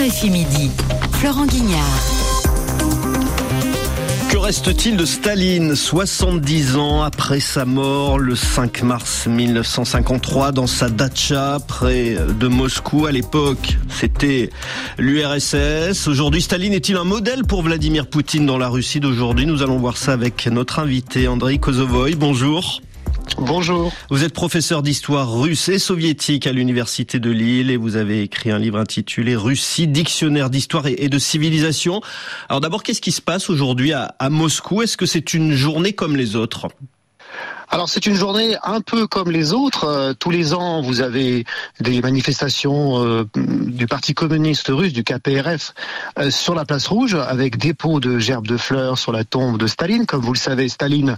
RFI Midi, Florent Guignard. Que reste-t-il de Staline 70 ans après sa mort le 5 mars 1953 dans sa datcha près de Moscou À l'époque, c'était l'URSS. Aujourd'hui, Staline est-il un modèle pour Vladimir Poutine dans la Russie d'aujourd'hui? Nous allons voir ça avec notre invité Andrei Kozovoy. Bonjour. Bonjour. Vous êtes professeur d'histoire russe et soviétique à l'université de Lille et vous avez écrit un livre intitulé Russie, dictionnaire d'histoire et de civilisation. Alors d'abord, qu'est-ce qui se passe aujourd'hui à, Moscou? Est-ce que c'est une journée comme les autres? Alors c'est une journée un peu comme les autres. Euh, tous les ans, vous avez des manifestations euh, du Parti communiste russe, du KPRF, euh, sur la place rouge, avec dépôt de gerbes de fleurs sur la tombe de Staline. Comme vous le savez, Staline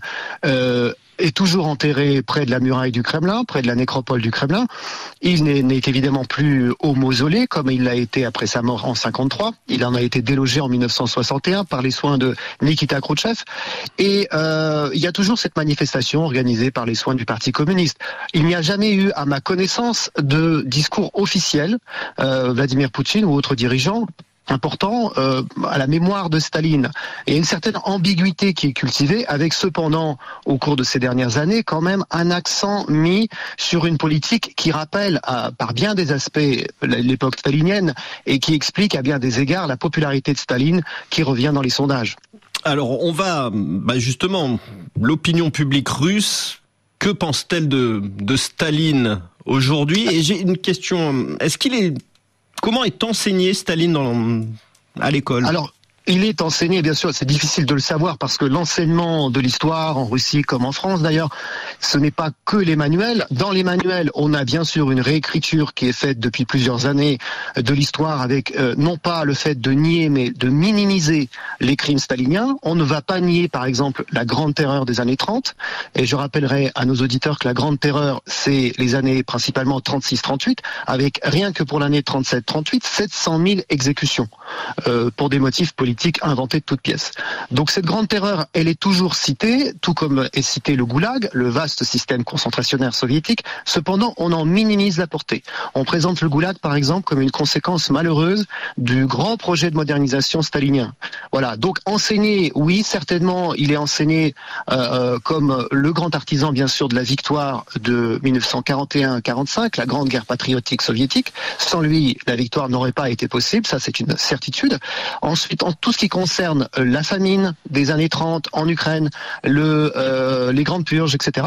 est toujours enterré près de la muraille du Kremlin, près de la nécropole du Kremlin. Il n'est évidemment plus au mausolée comme il l'a été après sa mort en 53. Il en a été délogé en 1961 par les soins de Nikita Khrouchtchev. Et euh, il y a toujours cette manifestation organisée par les soins du Parti communiste. Il n'y a jamais eu, à ma connaissance, de discours officiel, euh, Vladimir Poutine ou autres dirigeants important euh, à la mémoire de Staline. Et une certaine ambiguïté qui est cultivée, avec cependant, au cours de ces dernières années, quand même un accent mis sur une politique qui rappelle, par bien des aspects, l'époque stalinienne, et qui explique à bien des égards la popularité de Staline qui revient dans les sondages. Alors, on va, bah justement, l'opinion publique russe, que pense-t-elle de, de Staline aujourd'hui? Et j'ai une question, est-ce qu'il est Comment est enseigné Staline dans, à l'école? Alors, il est enseigné, bien sûr, c'est difficile de le savoir parce que l'enseignement de l'histoire en Russie comme en France d'ailleurs, ce n'est pas que les manuels. Dans les manuels, on a bien sûr une réécriture qui est faite depuis plusieurs années de l'histoire avec euh, non pas le fait de nier mais de minimiser les crimes staliniens. On ne va pas nier par exemple la grande terreur des années 30 et je rappellerai à nos auditeurs que la grande terreur c'est les années principalement 36-38 avec rien que pour l'année 37-38 700 000 exécutions euh, pour des motifs politiques inventé de toutes pièces. Donc cette grande terreur, elle est toujours citée, tout comme est cité le goulag, le vaste système concentrationnaire soviétique. Cependant, on en minimise la portée. On présente le goulag, par exemple, comme une conséquence malheureuse du grand projet de modernisation stalinien. Voilà. Donc enseigner, oui, certainement, il est enseigné euh, euh, comme le grand artisan, bien sûr, de la victoire de 1941-45, la grande guerre patriotique soviétique. Sans lui, la victoire n'aurait pas été possible. Ça, c'est une certitude. Ensuite, en tout ce qui concerne la famine des années 30 en Ukraine, euh, les grandes purges, etc.,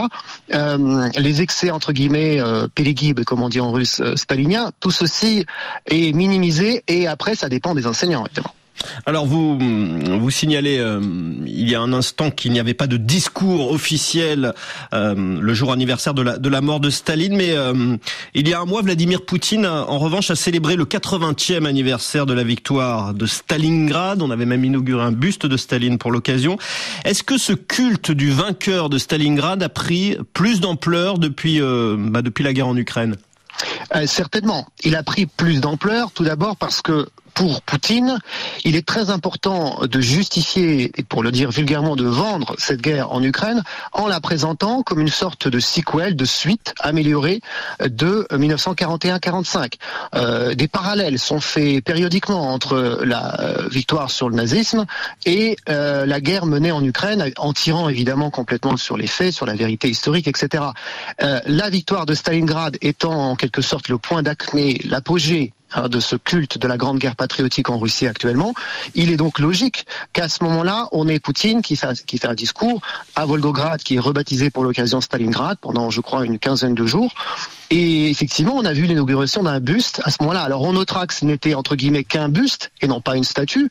euh, les excès entre guillemets euh, comme on dit en russe, staliniens, tout ceci est minimisé et après ça dépend des enseignants évidemment. Alors vous vous signalez euh, il y a un instant qu'il n'y avait pas de discours officiel euh, le jour anniversaire de la, de la mort de Staline, mais euh, il y a un mois, Vladimir Poutine, en revanche, a célébré le 80e anniversaire de la victoire de Stalingrad. On avait même inauguré un buste de Staline pour l'occasion. Est-ce que ce culte du vainqueur de Stalingrad a pris plus d'ampleur depuis, bah, depuis la guerre en Ukraine? Certainement. Il a pris plus d'ampleur, tout d'abord parce que pour Poutine, il est très important de justifier, et pour le dire vulgairement, de vendre cette guerre en Ukraine en la présentant comme une sorte de sequel, de suite améliorée de 1941-45. Euh, des parallèles sont faits périodiquement entre la euh, victoire sur le nazisme et euh, la guerre menée en Ukraine, en tirant évidemment complètement sur les faits, sur la vérité historique, etc. la victoire de Stalingrad étant en quelque sorte le point d'acné, l'apogée Hein, de ce culte de la grande guerre patriotique en Russie actuellement, il est donc logique qu'à ce moment-là, on ait Poutine qui fait, qui fait un discours à Volgograd, qui est rebaptisé pour l'occasion Stalingrad pendant, je crois, une quinzaine de jours, et effectivement, on a vu l'inauguration d'un buste à ce moment-là. Alors on notera que ce n'était entre guillemets qu'un buste et non pas une statue.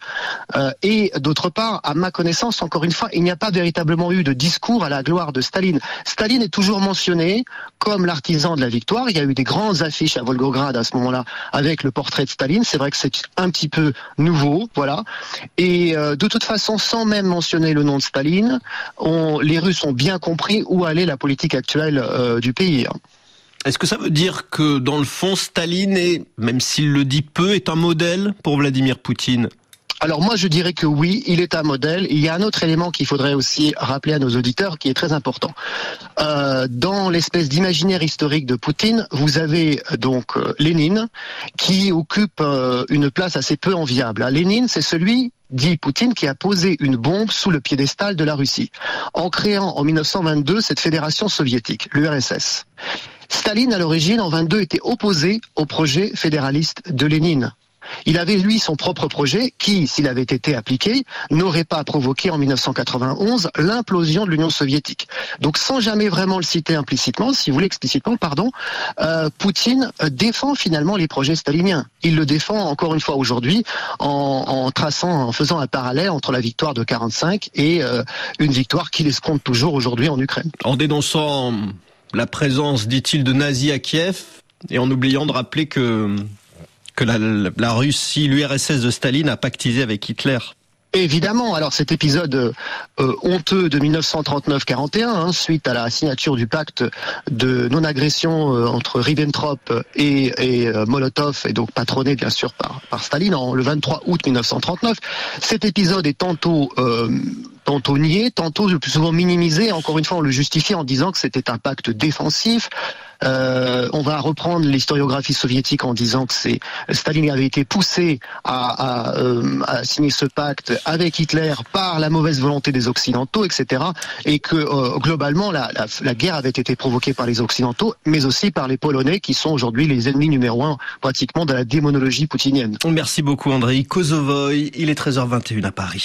Euh, et d'autre part, à ma connaissance, encore une fois, il n'y a pas véritablement eu de discours à la gloire de Staline. Staline est toujours mentionné comme l'artisan de la victoire. Il y a eu des grandes affiches à Volgograd à ce moment-là avec le portrait de Staline. C'est vrai que c'est un petit peu nouveau, voilà. Et euh, de toute façon, sans même mentionner le nom de Staline, on, les Russes ont bien compris où allait la politique actuelle euh, du pays. Est-ce que ça veut dire que dans le fond, Staline, même s'il le dit peu, est un modèle pour Vladimir Poutine? Alors moi je dirais que oui, il est un modèle. Il y a un autre élément qu'il faudrait aussi rappeler à nos auditeurs qui est très important. Euh, dans l'espèce d'imaginaire historique de Poutine, vous avez donc euh, Lénine qui occupe euh, une place assez peu enviable. Hein. Lénine, c'est celui dit Poutine, qui a posé une bombe sous le piédestal de la Russie, en créant en 1922 cette fédération soviétique, l'URSS. Staline, à l'origine, en 22, était opposé au projet fédéraliste de Lénine. Il avait lui son propre projet qui, s'il avait été appliqué, n'aurait pas provoqué en 1991 l'implosion de l'Union soviétique. Donc sans jamais vraiment le citer implicitement, si vous voulez explicitement, pardon, euh, Poutine défend finalement les projets staliniens. Il le défend encore une fois aujourd'hui en, en, traçant, en faisant un parallèle entre la victoire de 45 et euh, une victoire qu'il escompte toujours aujourd'hui en Ukraine. En dénonçant la présence, dit-il, de nazis à Kiev et en oubliant de rappeler que que la, la Russie, l'URSS de Staline a pactisé avec Hitler. Évidemment, alors cet épisode euh, honteux de 1939-41, hein, suite à la signature du pacte de non-agression euh, entre Ribbentrop et, euh, Molotov, et donc patronné bien sûr par, par Staline en, le 23 août 1939, cet épisode est tantôt tantôt nié, tantôt le plus souvent minimisé. Encore une fois, on le justifie en disant que c'était un pacte défensif. Euh, on va reprendre l'historiographie soviétique en disant que c'est Staline avait été poussé à, à, euh, à, signer ce pacte avec Hitler par la mauvaise volonté des Occidentaux, etc. Et que euh, globalement la, la, la, guerre avait été provoquée par les Occidentaux, mais aussi par les Polonais qui sont aujourd'hui les ennemis numéro un pratiquement de la démonologie poutinienne. Merci beaucoup André Kozovoy. Il est 13h21 à Paris.